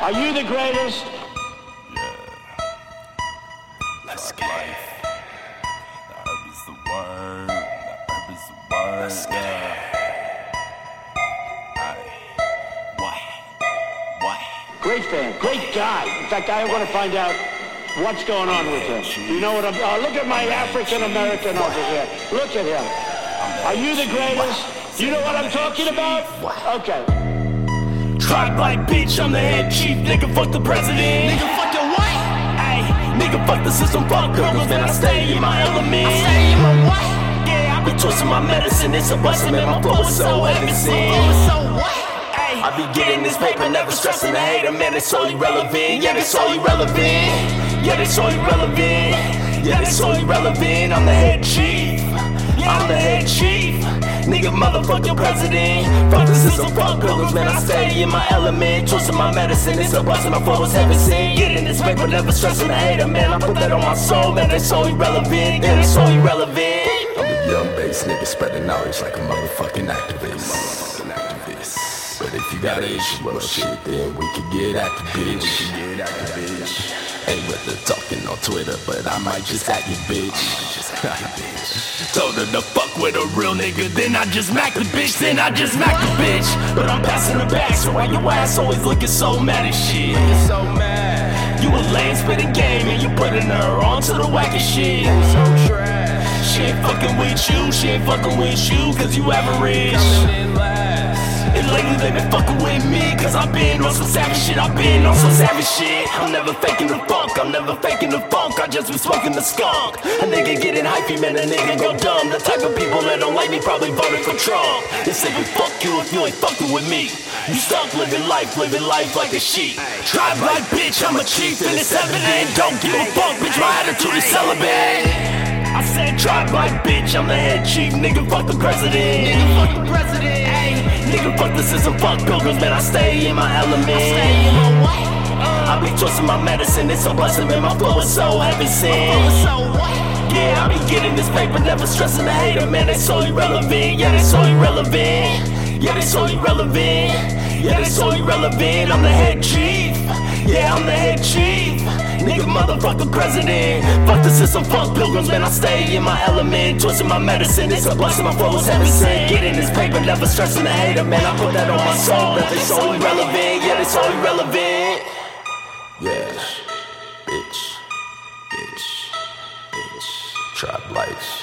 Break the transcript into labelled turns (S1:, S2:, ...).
S1: Are you the greatest? Yeah.
S2: Let's get it. The herb is the word. The herb is the word. Let's get it. What? What?
S1: Great fan, great guy. In fact, I want to find out what's going on with him. You know what I'm? Oh, look at my African American over here. Look at him. Are you the greatest? You know what I'm talking about? Okay.
S2: Tribe like bitch, I'm the head chief. Nigga, fuck the president.
S3: Nigga, fuck your wife.
S2: Ay, nigga, fuck the system. Fuck girls, man, I stay in my element.
S3: I say you my wife.
S2: Yeah, I be twisting my medicine. It's a blessing, man. My flow is so.
S3: Oh, so what?
S2: I be getting this paper, never stressing the hater, man. It's all irrelevant. Yeah, it's all irrelevant. Yeah, it's all irrelevant. Yeah, it's all irrelevant. I'm the head chief. Nigga, motherfuck your president. Fuck the system, fuck pilgrims, man. I stay in my element. Twisting my medicine, it's a blessing. Flow is heaven sent. Getting this paper, never stressing the hater, man. I put that on my soul, man. It's so irrelevant. It's so irrelevant.
S4: I'm a young bass nigga spreading knowledge like a motherfucking activist. Motherfucking activist. But if you got an issue, well shit, then we can get active, bitch. We can get active, bitch. Ain't with the talking on Twitter, but I might just act you, bitch. Just act you, bitch.
S2: Told her to fuck with a real nigga, then I just smack the bitch, then I just smack the bitch. But I'm passing the back, so why your ass always looking so mad as shit?
S3: So mad.
S2: You a lame spitting game and you putting her onto the wackest shit.
S3: So trash.
S2: She ain't fucking with you, she ain't fucking with you, cause you average. And lately they been fucking with me, cause I've been on some savage shit, I've been on some savage shit. I'm never faking the funk, I'm never faking the funk, I just be smoking the skunk. A nigga getting hypey, man, a nigga go dumb. The type of people that don't like me probably voted for Trump. They say, fuck you if you ain't fucking with me. You stuck living life, living life like a sheep. Drive like bitch, I'm a chief, and it's evident. Don't give a fuck, bitch, my attitude is celibate. I said, drive like bitch, I'm the head chief, nigga, fuck the president.
S3: Nigga, fuck the president.
S2: Nigga, fuck the system, fuck pilgrims, man, I stay in my element.
S3: I Stay in my wife.
S2: I be twisting my medicine, it's a blessing, man, my flow is so heaven sent.
S3: so what?
S2: Yeah, I be getting this paper, never stressing the hater, man, they so irrelevant. Yeah, they so irrelevant. Yeah, they so irrelevant. Yeah, they so irrelevant. I'm the head chief. Yeah, I'm the head chief your motherfucking president. Fuck the system, fuck pilgrims, man. I stay in my element, twisting my medicine. It's a blessing, my foes is heaven sent. Getting this paper, never stressing the hater, man. I put that on my soul, that they so irrelevant. Yeah, it's so irrelevant.
S4: Yes. bitch, bitch, bitch. Trap lights.